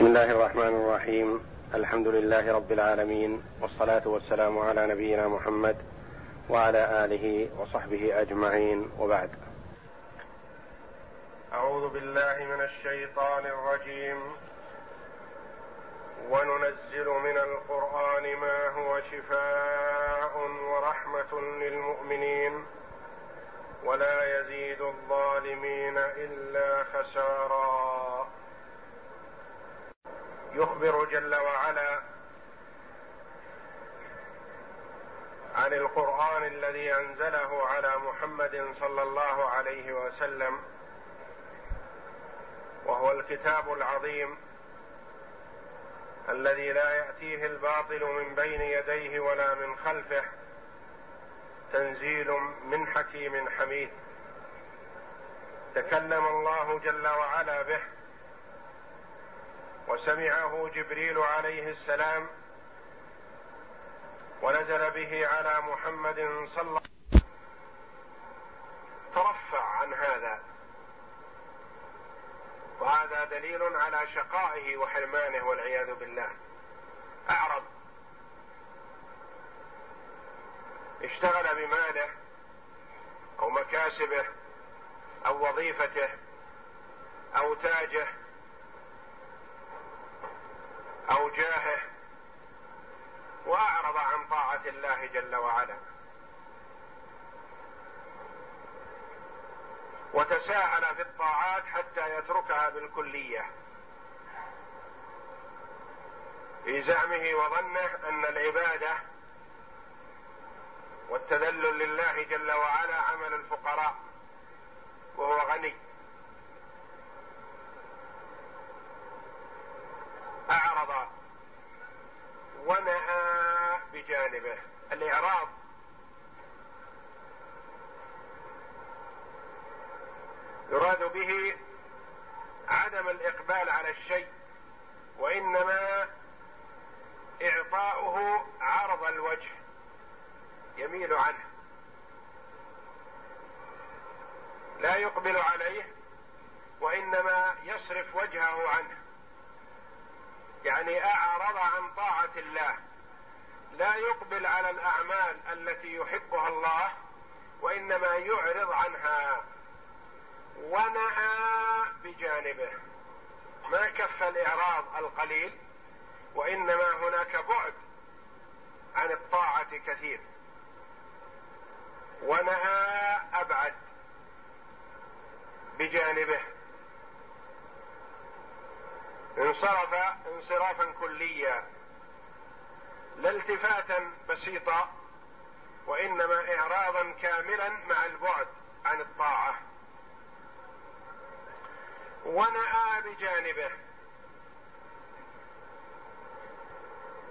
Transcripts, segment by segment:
بسم الله الرحمن الرحيم. الحمد لله رب العالمين والصلاة والسلام على نبينا محمد وعلى آله وصحبه أجمعين. وبعد. أعوذ بالله من الشيطان الرجيم. وننزل من القرآن ما هو شفاء ورحمة للمؤمنين. ولا يزيد الظالمين إلا خسارا. يخبر جل وعلا عن القرآن الذي أنزله على محمد صلى الله عليه وسلم وهو الكتاب العظيم الذي لا يأتيه الباطل من بين يديه ولا من خلفه تنزيل من حكيم حميد. تكلم الله جل وعلا به. وسمعه جبريل عليه السلام ونزل به على محمد صلى الله عليه وسلم. ترفع عن هذا. وهذا دليل على شقائه وحرمانه والعياذ بالله. أعرض. اشتغل بماله أو مكاسبه أو وظيفته أو تاجه أو جاهه وأعرض عن طاعة الله جل وعلا. وتساهل في الطاعات حتى يتركها بالكلية. في زعمه وظنه أن العبادة والتذلل لله جل وعلا عمل الفقراء وهو غني. أعرض ونأى بجانبه الإعراض. يراد به عدم الإقبال على الشيء وإنما إعطاؤه عرض الوجه يميل عنه. لا يقبل عليه وإنما يصرف وجهه عنه. يعني أعرض عن طاعة الله. لا يقبل على الأعمال التي يحبها الله وإنما يعرض عنها. ونأى بجانبه. ما كف الإعراض القليل وإنما هناك بعد عن الطاعة كثير. ونهى أبعد بجانبه. انصرف انصرافا كليا لا التفاتا بسيطا وإنما اعراضا كاملا مع البعد عن الطاعة. ونأى بجانبه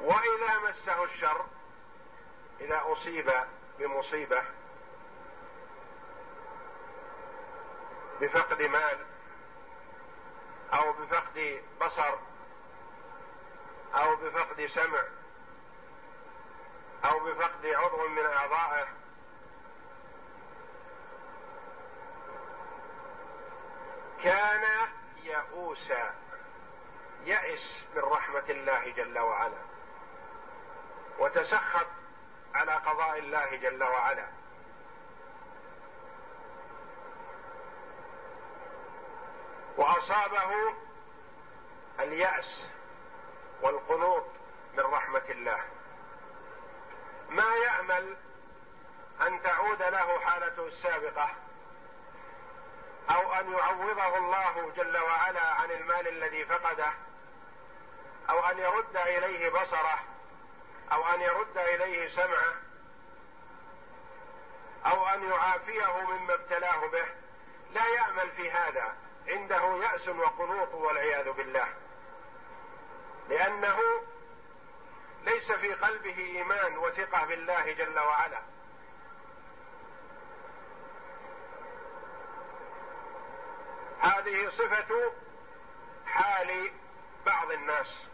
وإذا مسه الشر إذا أصيب بمصيبة بفقد مال أو بفقد بصر أو بفقد سمع أو بفقد عضو من أعضائه. كان يئوسا يئس من رحمة الله جل وعلا وتسخط على قضاء الله جل وعلا. وأصابه اليأس والقنوط من رحمة الله. ما يأمل أن تعود له حالته السابقة أو أن يعوضه الله جل وعلا عن المال الذي فقده أو أن يرد إليه بصره أو أن يرد إليه سمعه أو أن يعافيه مما ابتلاه به. لا يأمل في هذا. عنده يأس وقنوط والعياذ بالله. لأنه ليس في قلبه إيمان وثقة بالله جل وعلا. هذه صفة حال بعض الناس.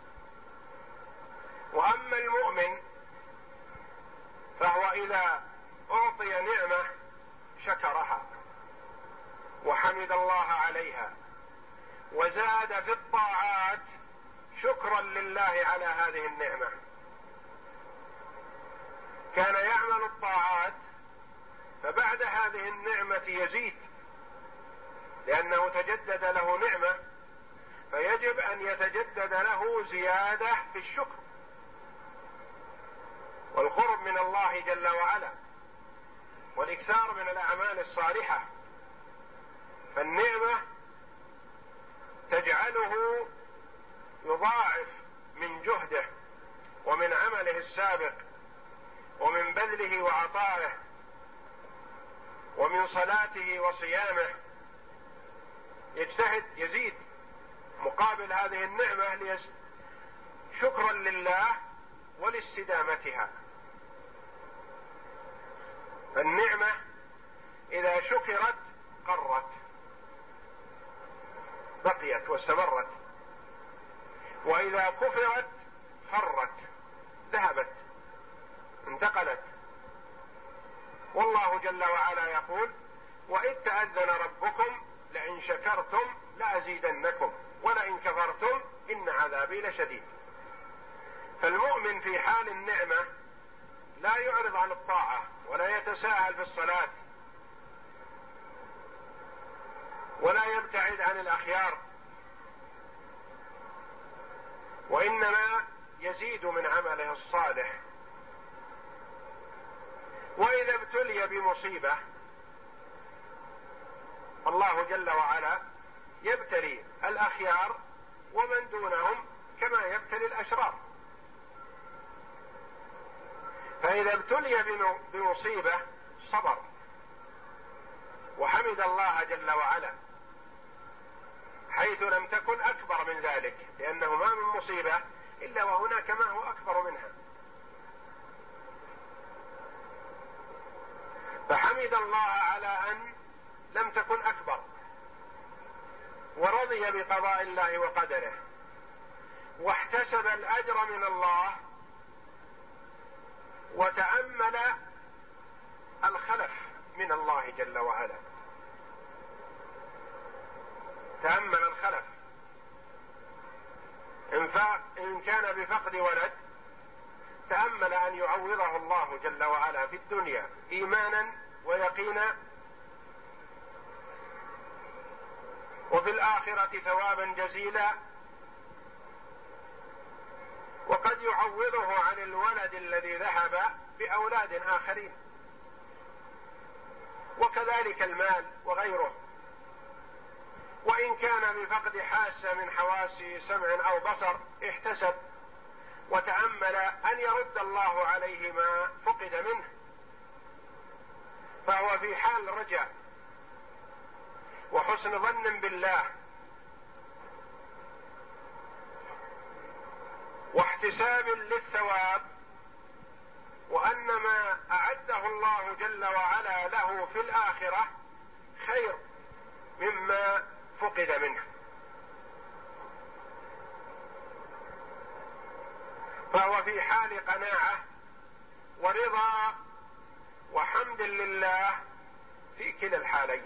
وأما المؤمن فهو إذا أعطي نعمة شكرها. وحمد الله عليها. وزاد في الطاعات شكرا لله على هذه النعمة. كان يعمل الطاعات فبعد هذه النعمة يزيد. لأنه تجدد له نعمة فيجب أن يتجدد له زيادة في الشكر. والقرب من الله جل وعلا والإكثار من الأعمال الصالحة. فالنعمة تجعله يضاعف من جهده ومن عمله السابق ومن بذله وعطائه ومن صلاته وصيامه. يجتهد يزيد مقابل هذه النعمة ليس شكرا لله ولاستدامتها. فالنعمة إذا شكرت قرت. بقيت واستمرت. وإذا كفرت فرت ذهبت انتقلت. والله جل وعلا يقول وإذ تأذن ربكم لئن شكرتم لأزيدنكم ولئن كفرتم إن عذابي لشديد. فالمؤمن في حال النعمة لا يعرض عن الطاعة ولا يتساهل في الصلاة ولا يبتعد عن الأخيار. وإنما يزيد من عمله الصالح. وإذا ابتلي بمصيبة الله جل وعلا يبتلي الأخيار ومن دونهم كما يبتلي الأشرار. فإذا ابتلي بمصيبة صبر. وحمد الله جل وعلا. حيث لم تكن أكبر من ذلك لأنه ما من مصيبة إلا وهناك ما هو أكبر منها. فحمد الله على أن لم تكن أكبر ورضي بقضاء الله وقدره واحتسب الأجر من الله وتأمل الخلف من الله جل وعلا. تامل الخلف. إن, إن كان بفقد ولد تأمل أن يعوضه الله جل وعلا في الدنيا إيمانا ويقينا. وفي الآخرة ثوابا جزيلا. وقد يعوضه عن الولد الذي ذهب بأولاد آخرين. وكذلك المال وغيره. وإن كان بفقد حاسة من حواس سمع أو بصر احتسب. وتأمل أن يرد الله عليه ما فقد منه. فهو في حال رجاء وحسن ظن بالله. واحتساب للثواب. وأن ما أعده الله جل وعلا له في الآخرة خير مما فقد منه. فهو في حال قناعة ورضا وحمد لله في كلا الحالين.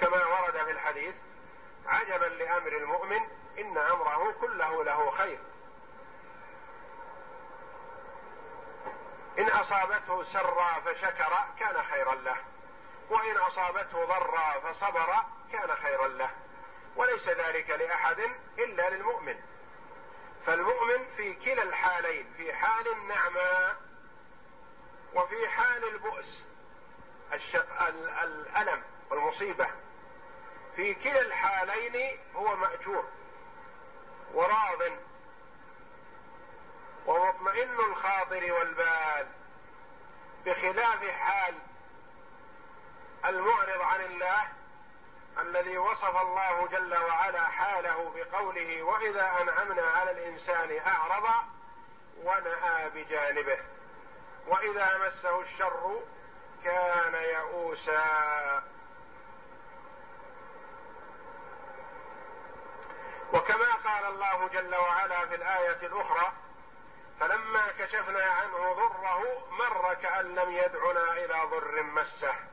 كما ورد في الحديث عجبا لأمر المؤمن إن أمره كله له خير. إن أصابته سرا فشكر كان خيرا له. وإن أصابته ضرا فصبر كان خيرا له وليس ذلك لأحد إلا للمؤمن. فالمؤمن في كلا الحالين في حال النعماء وفي حال البؤس الشق الألم والمصيبة. في كلا الحالين هو مأجور وراض ومطمئن الخاطر والبال بخلاف حال الله الذي وصف الله جل وعلا حاله بقوله وإذا أنعمنا على الإنسان أعرض ونأى بجانبه. وإذا مسه الشر كان يئوسا. وكما قال الله جل وعلا في الآية الأخرى فلما كشفنا عنه ضره مر كأن لم يدعنا إلى ضر مسه.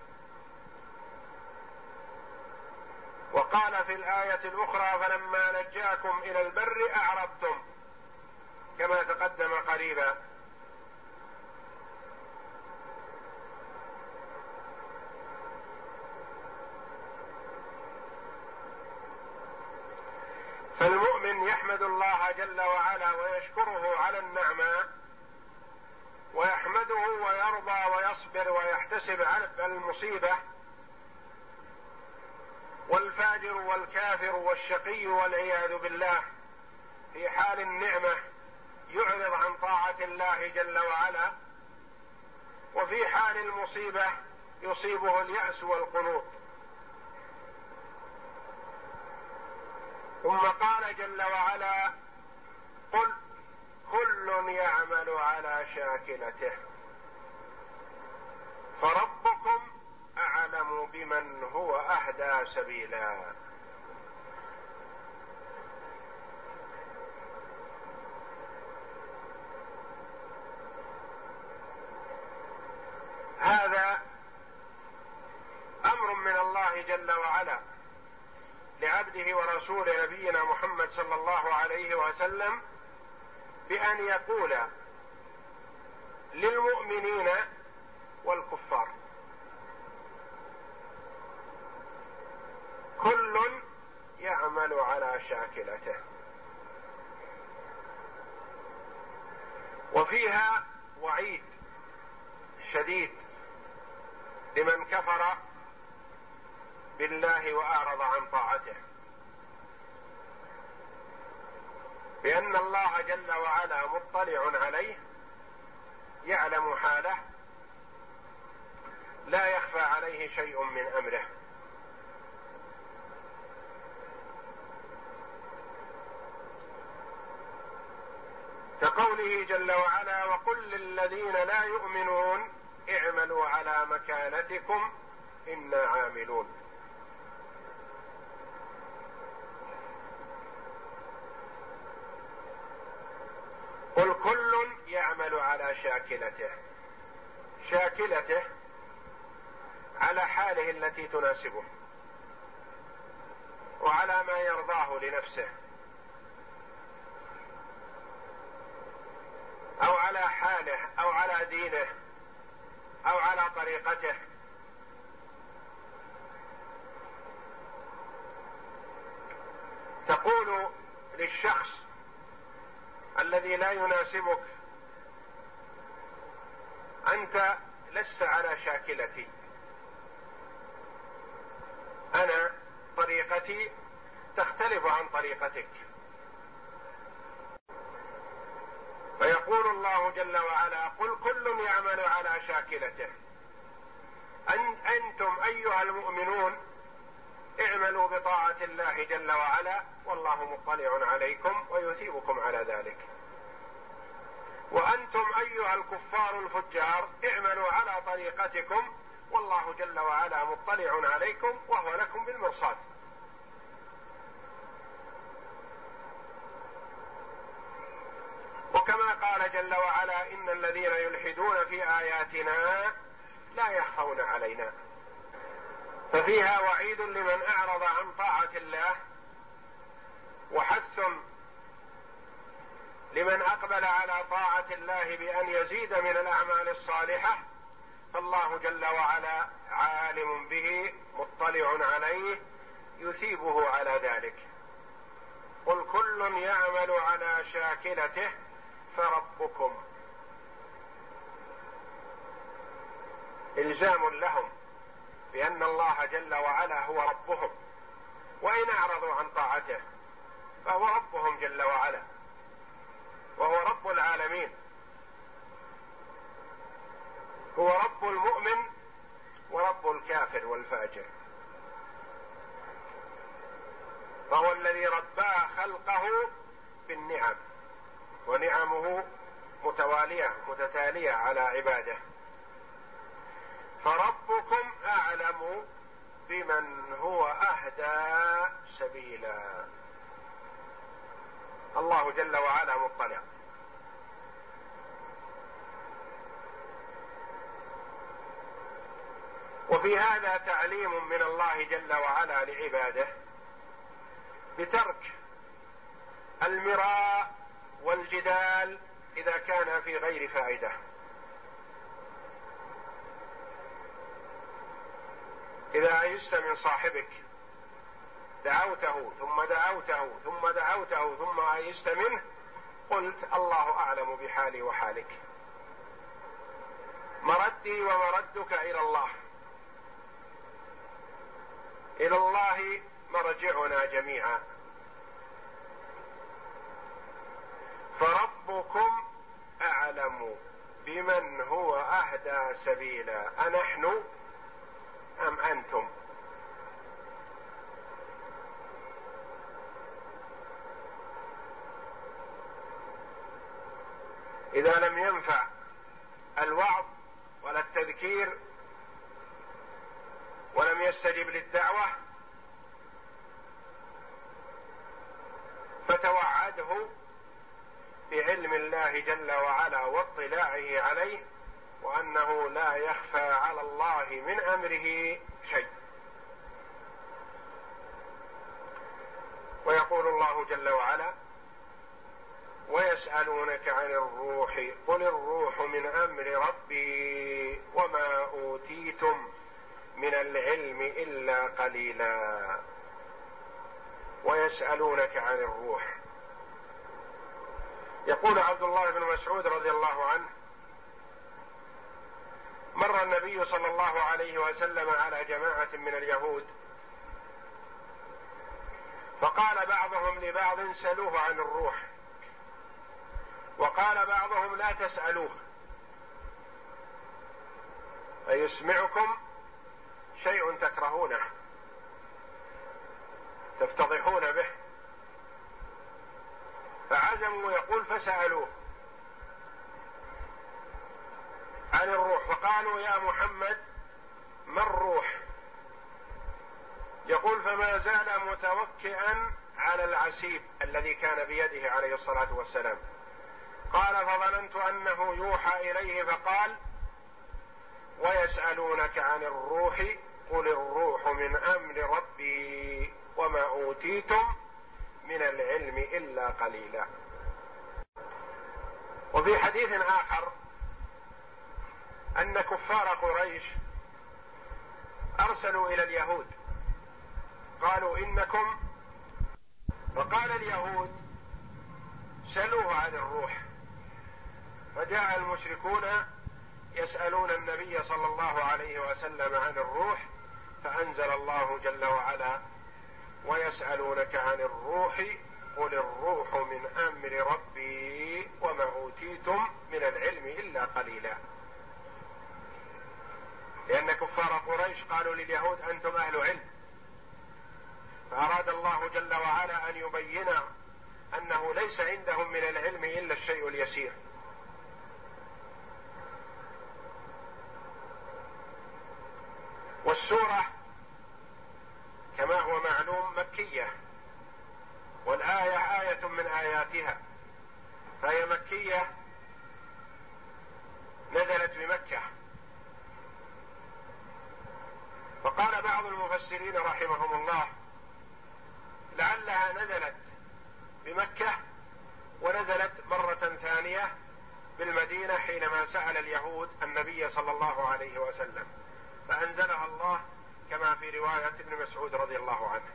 وقال في الآية الأخرى فلما نجاكم إلى البر أعرضتم. كما تقدم قريبا. فالمؤمن يحمد الله جل وعلا ويشكره على النعمة ويحمده ويرضى ويصبر ويحتسب على المصيبة والفاجر والكافر والشقي والعياذ بالله في حال النعمة يعرض عن طاعة الله جل وعلا وفي حال المصيبة يصيبه اليأس والقنوط. ثم قال جل وعلا قل كل يعمل على شاكلته. فربكم أعلم بمن هو أهدى سبيلا. هذا أمر من الله جل وعلا لعبده ورسوله نبينا محمد صلى الله عليه وسلم بأن يقول للمؤمنين والكفار. كل يعمل على شاكلته. وفيها وعيد شديد لمن كفر بالله وأعرض عن طاعته. بأن الله جل وعلا مطلع عليه يعلم حاله لا يخفى عليه شيء من أمره. كقوله جل وعلا وقل للذين لا يؤمنون اعملوا على مكانتكم أنا عاملون. قل كل يعمل على شاكلته شاكلته على حاله التي تناسبه وعلى ما يرضاه لنفسه أو على حاله أو على دينه أو على طريقته. تقول للشخص الذي لا يناسبك أنت لست على شاكلتي. أنا طريقتي تختلف عن طريقتك. فيقول الله جل وعلا قل كل يعمل على شاكلته أن أنتم أيها المؤمنون اعملوا بطاعة الله جل وعلا والله مطلع عليكم ويثيبكم على ذلك. وأنتم أيها الكفار الفجار اعملوا على طريقتكم والله جل وعلا مطلع عليكم وهو لكم بالمرصاد. وكما قال جل وعلا ان الذين يلحدون في اياتنا لا يخفون علينا. ففيها وعيد لمن أعرض عن طاعة الله وحث لمن أقبل على طاعة الله بأن يزيد من الأعمال الصالحة فالله جل وعلا عالم به مطلع عليه يثيبه على ذلك. قل كل يعمل على شاكلته فربكم إلزام لهم بأن الله جل وعلا هو ربهم. وإن أعرضوا عن طاعته فهو ربهم جل وعلا. وهو رب العالمين. هو رب المؤمن ورب الكافر والفاجر. فهو الذي ربى خلقه بالنعم. ونعمه متوالية متتالية على عباده. فربكم أعلم بمن هو أهدى سبيلا. الله جل وعلا مطلع. وفي هذا تعليم من الله جل وعلا لعباده بترك المراء إذا كان في غير فائدة. إذا ايست من صاحبك دعوته ثم دعوته ثم دعوته ثم ايست منه قلت الله أعلم بحالي وحالك. مردي ومردك إلى الله. إلى الله مرجعنا جميعا. فربكم أعلم بمن هو أهدى سبيلا. أنحن أم أنتم؟ إذا لم ينفع الوعظ ولا التذكير ولم يستجب للدعوة فتوعده بعلم الله جل وعلا واطلاعه عليه وأنه لا يخفى على الله من أمره شيء. ويقول الله جل وعلا ويسألونك عن الروح قل الروح من أمر ربي وما أوتيتم من العلم إلا قليلا. ويسألونك عن الروح يقول عبد الله بن مسعود رضي الله عنه مر النبي صلى الله عليه وسلم على جماعة من اليهود فقال بعضهم لبعض سلوه عن الروح وقال بعضهم لا تسألوه فيسمعكم شيء تكرهونه تفتضحون به. فعزموا يقول فسألوه عن الروح فقالوا يا محمد ما الروح؟ يقول فما زال متوكئا على العسيب الذي كان بيده عليه الصلاة والسلام. قال فظننت أنه يوحى إليه فقال ويسألونك عن الروح قل الروح من أمر ربي وما أوتيتم من العلم إلا قليلا. وفي حديث آخر أن كفار قريش أرسلوا إلى اليهود. قالوا إنكم فقال اليهود سلوه عن الروح. فجاء المشركون يسألون النبي صلى الله عليه وسلم عن الروح فأنزل الله جل وعلا ويسألونك عن الروح قل الروح من أمر ربي. وما أوتيتم من العلم إلا قليلا. لأن كفار قريش قالوا لليهود أنتم أهل علم. فأراد الله جل وعلا أن يبين أنه ليس عندهم من العلم إلا الشيء اليسير. والسورة كما هو معلوم مكية والآية آية من آياتها. فهي مكية نزلت بمكة. فقال بعض المفسرين رحمهم الله لعلها نزلت بمكة ونزلت مرة ثانية بالمدينة حينما سأل اليهود النبي صلى الله عليه وسلم فأنزلها الله كما في رواية ابن مسعود رضي الله عنه.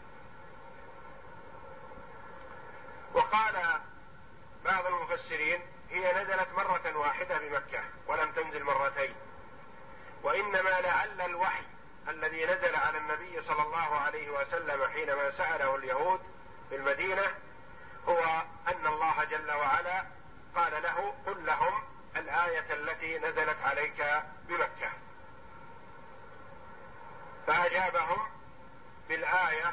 وقال بعض المفسرين هي نزلت مرة واحدة بمكة ولم تنزل مرتين. وإنما لعل الوحي الذي نزل على النبي صلى الله عليه وسلم حينما سأله اليهود في المدينة هو أن الله جل وعلا قال له قل لهم الآية التي نزلت عليك بمكة. فأجابهم بالآية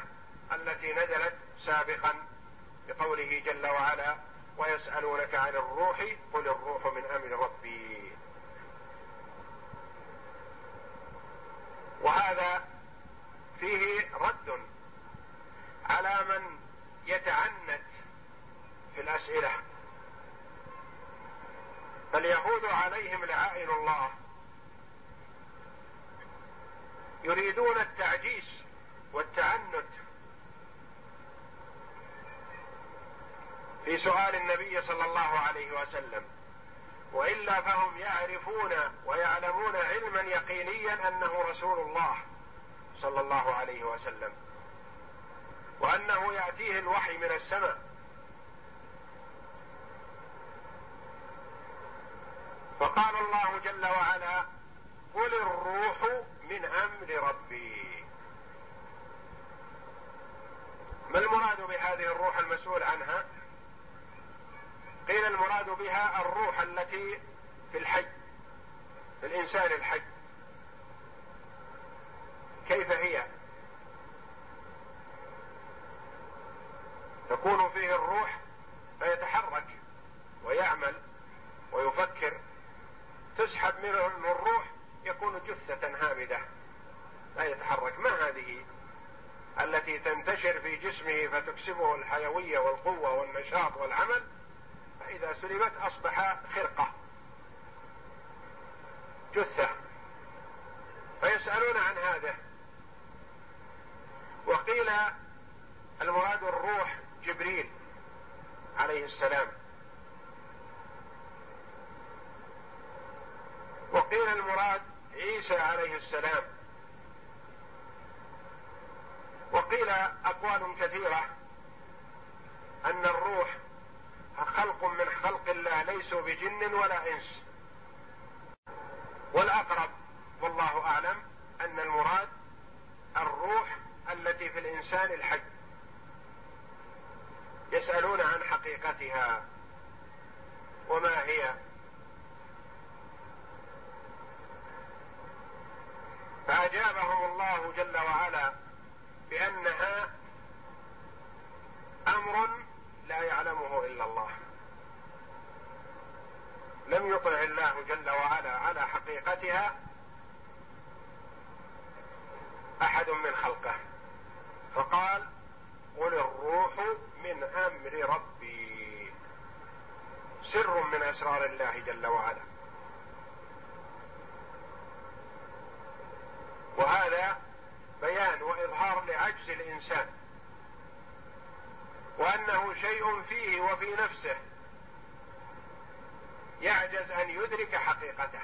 التي نزلت سابقا بقوله جل وعلا ويسألونك عن الروح قل الروح من أمر ربي. وهذا فيه رد على من يتعنت في الأسئلة. فاليهود عليهم لعائن الله. يريدون التعجيز والتعنت في سؤال النبي صلى الله عليه وسلم. وإلا فهم يعرفون ويعلمون علما يقينيا أنه رسول الله صلى الله عليه وسلم. وأنه يأتيه الوحي من السماء. فقال الله جل وعلا قل الروح من أمر ربي. ما المراد بهذه الروح المسؤول عنها؟ قيل المراد بها الروح التي في الحي في الإنسان الحي. كيف هي؟ تكون فيه الروح فيتحرك ويعمل ويفكر تسحب منه الروح يكون جثة هامدة لا يتحرك. ما هذه؟ التي تنتشر في جسمه فتكسبه الحيوية والقوة والنشاط والعمل فإذا سلبت أصبح خرقة جثة. فيسألون عن هذا. وقيل المراد الروح جبريل عليه السلام. وقيل المراد عيسى عليه السلام. وقيل أقوال كثيرة أن الروح خلق من خلق الله ليسوا بجن ولا إنس. والأقرب والله أعلم أن المراد الروح التي في الإنسان الحي. يسألون عن حقيقتها. وما هي؟ فأجابهم الله جل وعلا بأنها أمر لا يعلمه إلا الله. لم يطلع الله جل وعلا على حقيقتها أحد من خلقه. فقال قل الروح من أمر ربي. سر من أسرار الله جل وعلا. وهذا بيان وإظهار لعجز الإنسان. وأنه شيء فيه وفي نفسه. يعجز أن يدرك حقيقته.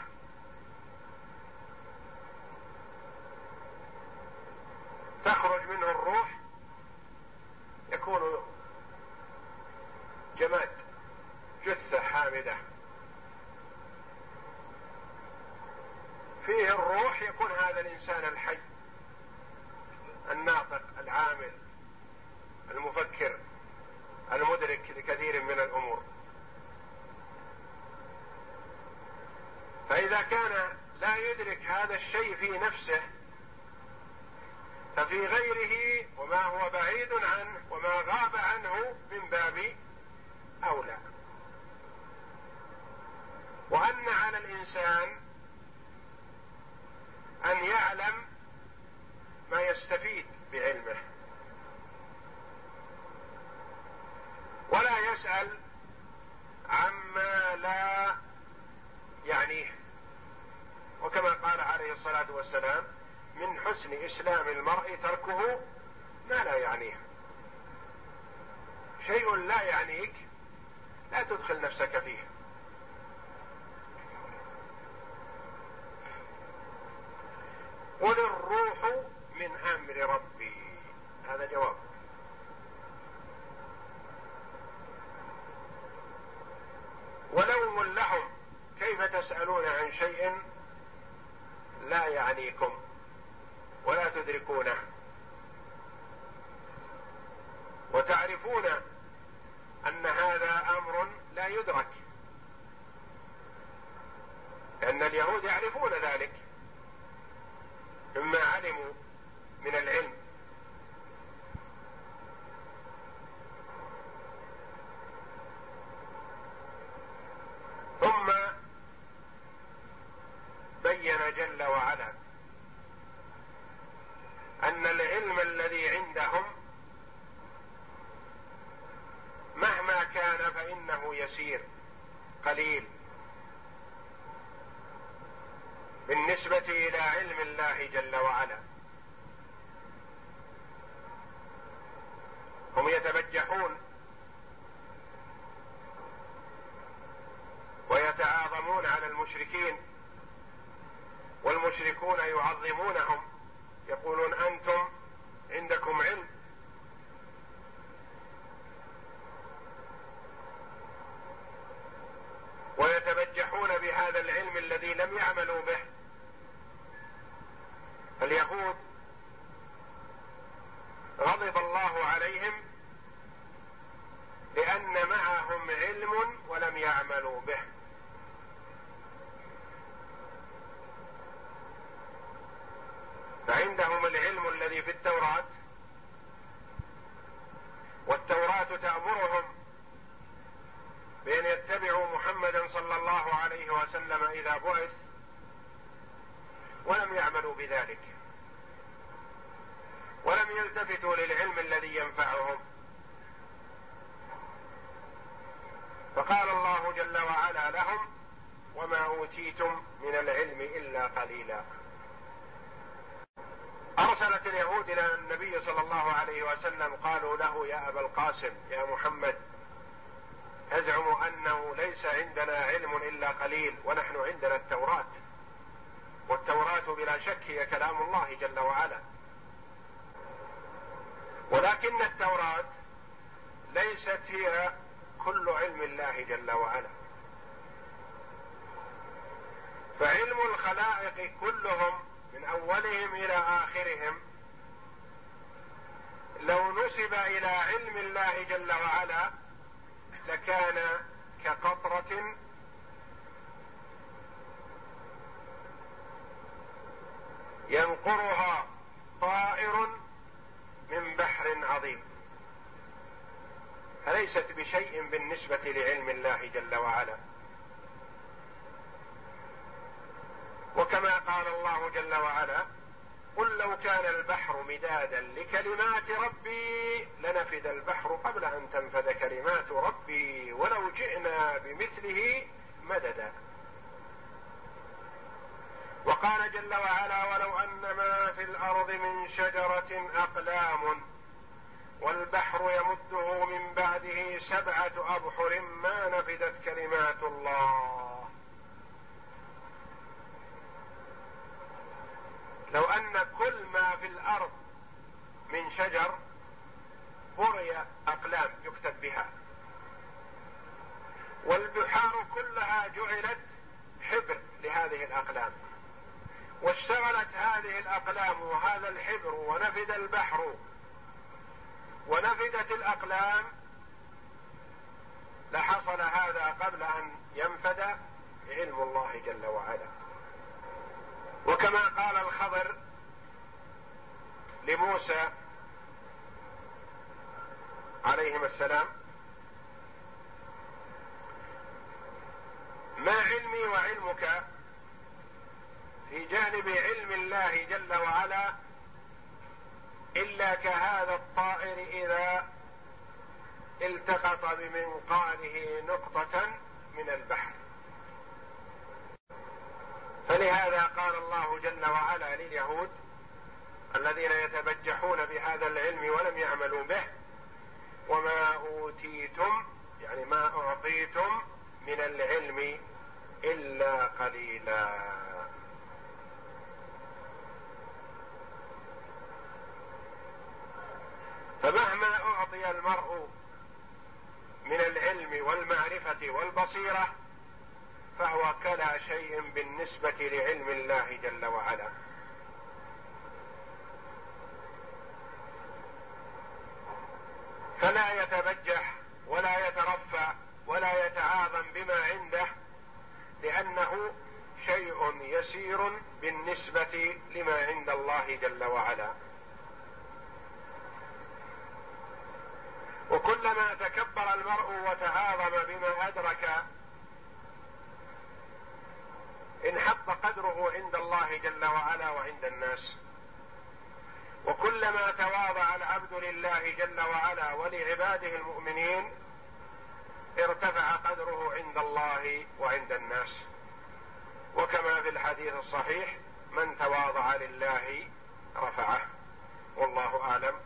تخرج منه الروح يكون جماد جثة حامدة. فيه الروح يكون هذا الإنسان الحي الناطق العامل المفكر. المدرك لكثير من الأمور. فإذا كان لا يدرك هذا الشيء في نفسه ففي غيره وما هو بعيد عنه وما غاب عنه من باب أولى. وأن على الإنسان أن يعلم ما يستفيد بعلمه. يسأل عما لا يعنيه وكما قال عليه الصلاة والسلام من حسن إسلام المرء تركه ما لا يعنيه. شيء لا يعنيك لا تدخل نفسك فيه. قل الروح من آمر ربي. هذا جواب. ولوم لهم. كيف تسألون عن شيء لا يعنيكم ولا تدركونه. وتعرفون أن هذا أمر لا يدرك. لأن اليهود يعرفون ذلك. مما علموا من العلم. جل وعلا. هم يتبجحون ويتعاظمون على المشركين والمشركون يعظمونهم. اليهود غضب الله عليهم لأن معهم علم ولم يعملوا به. فعندهم العلم الذي في التوراة والتوراة تأمرهم بأن يتبعوا محمدا صلى الله عليه وسلم إذا بعث ولم يعملوا بذلك. ولم يلتفتوا للعلم الذي ينفعهم. فقال الله جل وعلا لهم وما أوتيتم من العلم إلا قليلا. أرسلت اليهود إلى النبي صلى الله عليه وسلم قالوا له يا أبا القاسم يا محمد تزعم أنه ليس عندنا علم إلا قليل ونحن عندنا التوراة. والتوراة بلا شك هي كلام الله جل وعلا. ولكن التوراة ليست هي كل علم الله جل وعلا. فعلم الخلائق كلهم من أولهم إلى آخرهم لو نسب إلى علم الله جل وعلا لكان كقطرة ينقرها طائر من بحر عظيم. فليست بشيء بالنسبة لعلم الله جل وعلا؟ وكما قال الله جل وعلا قل لو كان البحر مدادا لكلمات ربي لنفد البحر قبل أن تنفذ كلمات ربي ولو جئنا بمثله مددا. وقال جل وعلا ولو أن ما في الأرض من شجرة أقلام والبحر يمده من بعده سبعة أبحر ما نفدت كلمات الله. لو أن كل ما في الأرض من شجر بري أقلام يكتب بها. والبحار كلها جعلت حبر لهذه الأقلام. واشتغلت هذه الأقلام وهذا الحبر ونفد البحر. ونفدت الأقلام. لحصل هذا قبل أن ينفد علم الله جل وعلا. وكما قال الخضر لموسى عليهما السلام ما علمي وعلمك في جانب علم الله جل وعلا إلا كهذا الطائر إذا التقط بمنقاره نقطة من البحر. فلهذا قال الله جل وعلا لليهود الذين يتبجحون بهذا العلم ولم يعملوا به وما أوتيتم يعني ما أعطيتم من العلم إلا قليلا. فمهما أعطي المرء من العلم والمعرفة والبصيرة فهو كلا شيء بالنسبة لعلم الله جل وعلا. فلا يتبجح ولا يترفع ولا يتعاظم بما عنده لأنه شيء يسير بالنسبة لما عند الله جل وعلا. وكلما تكبر المرء وتعاظم بما أدرك انحط قدره عند الله جل وعلا وعند الناس. وكلما تواضع العبد لله جل وعلا ولعباده المؤمنين ارتفع قدره عند الله وعند الناس. وكما في الحديث الصحيح من تواضع لله رفعه. والله أعلم.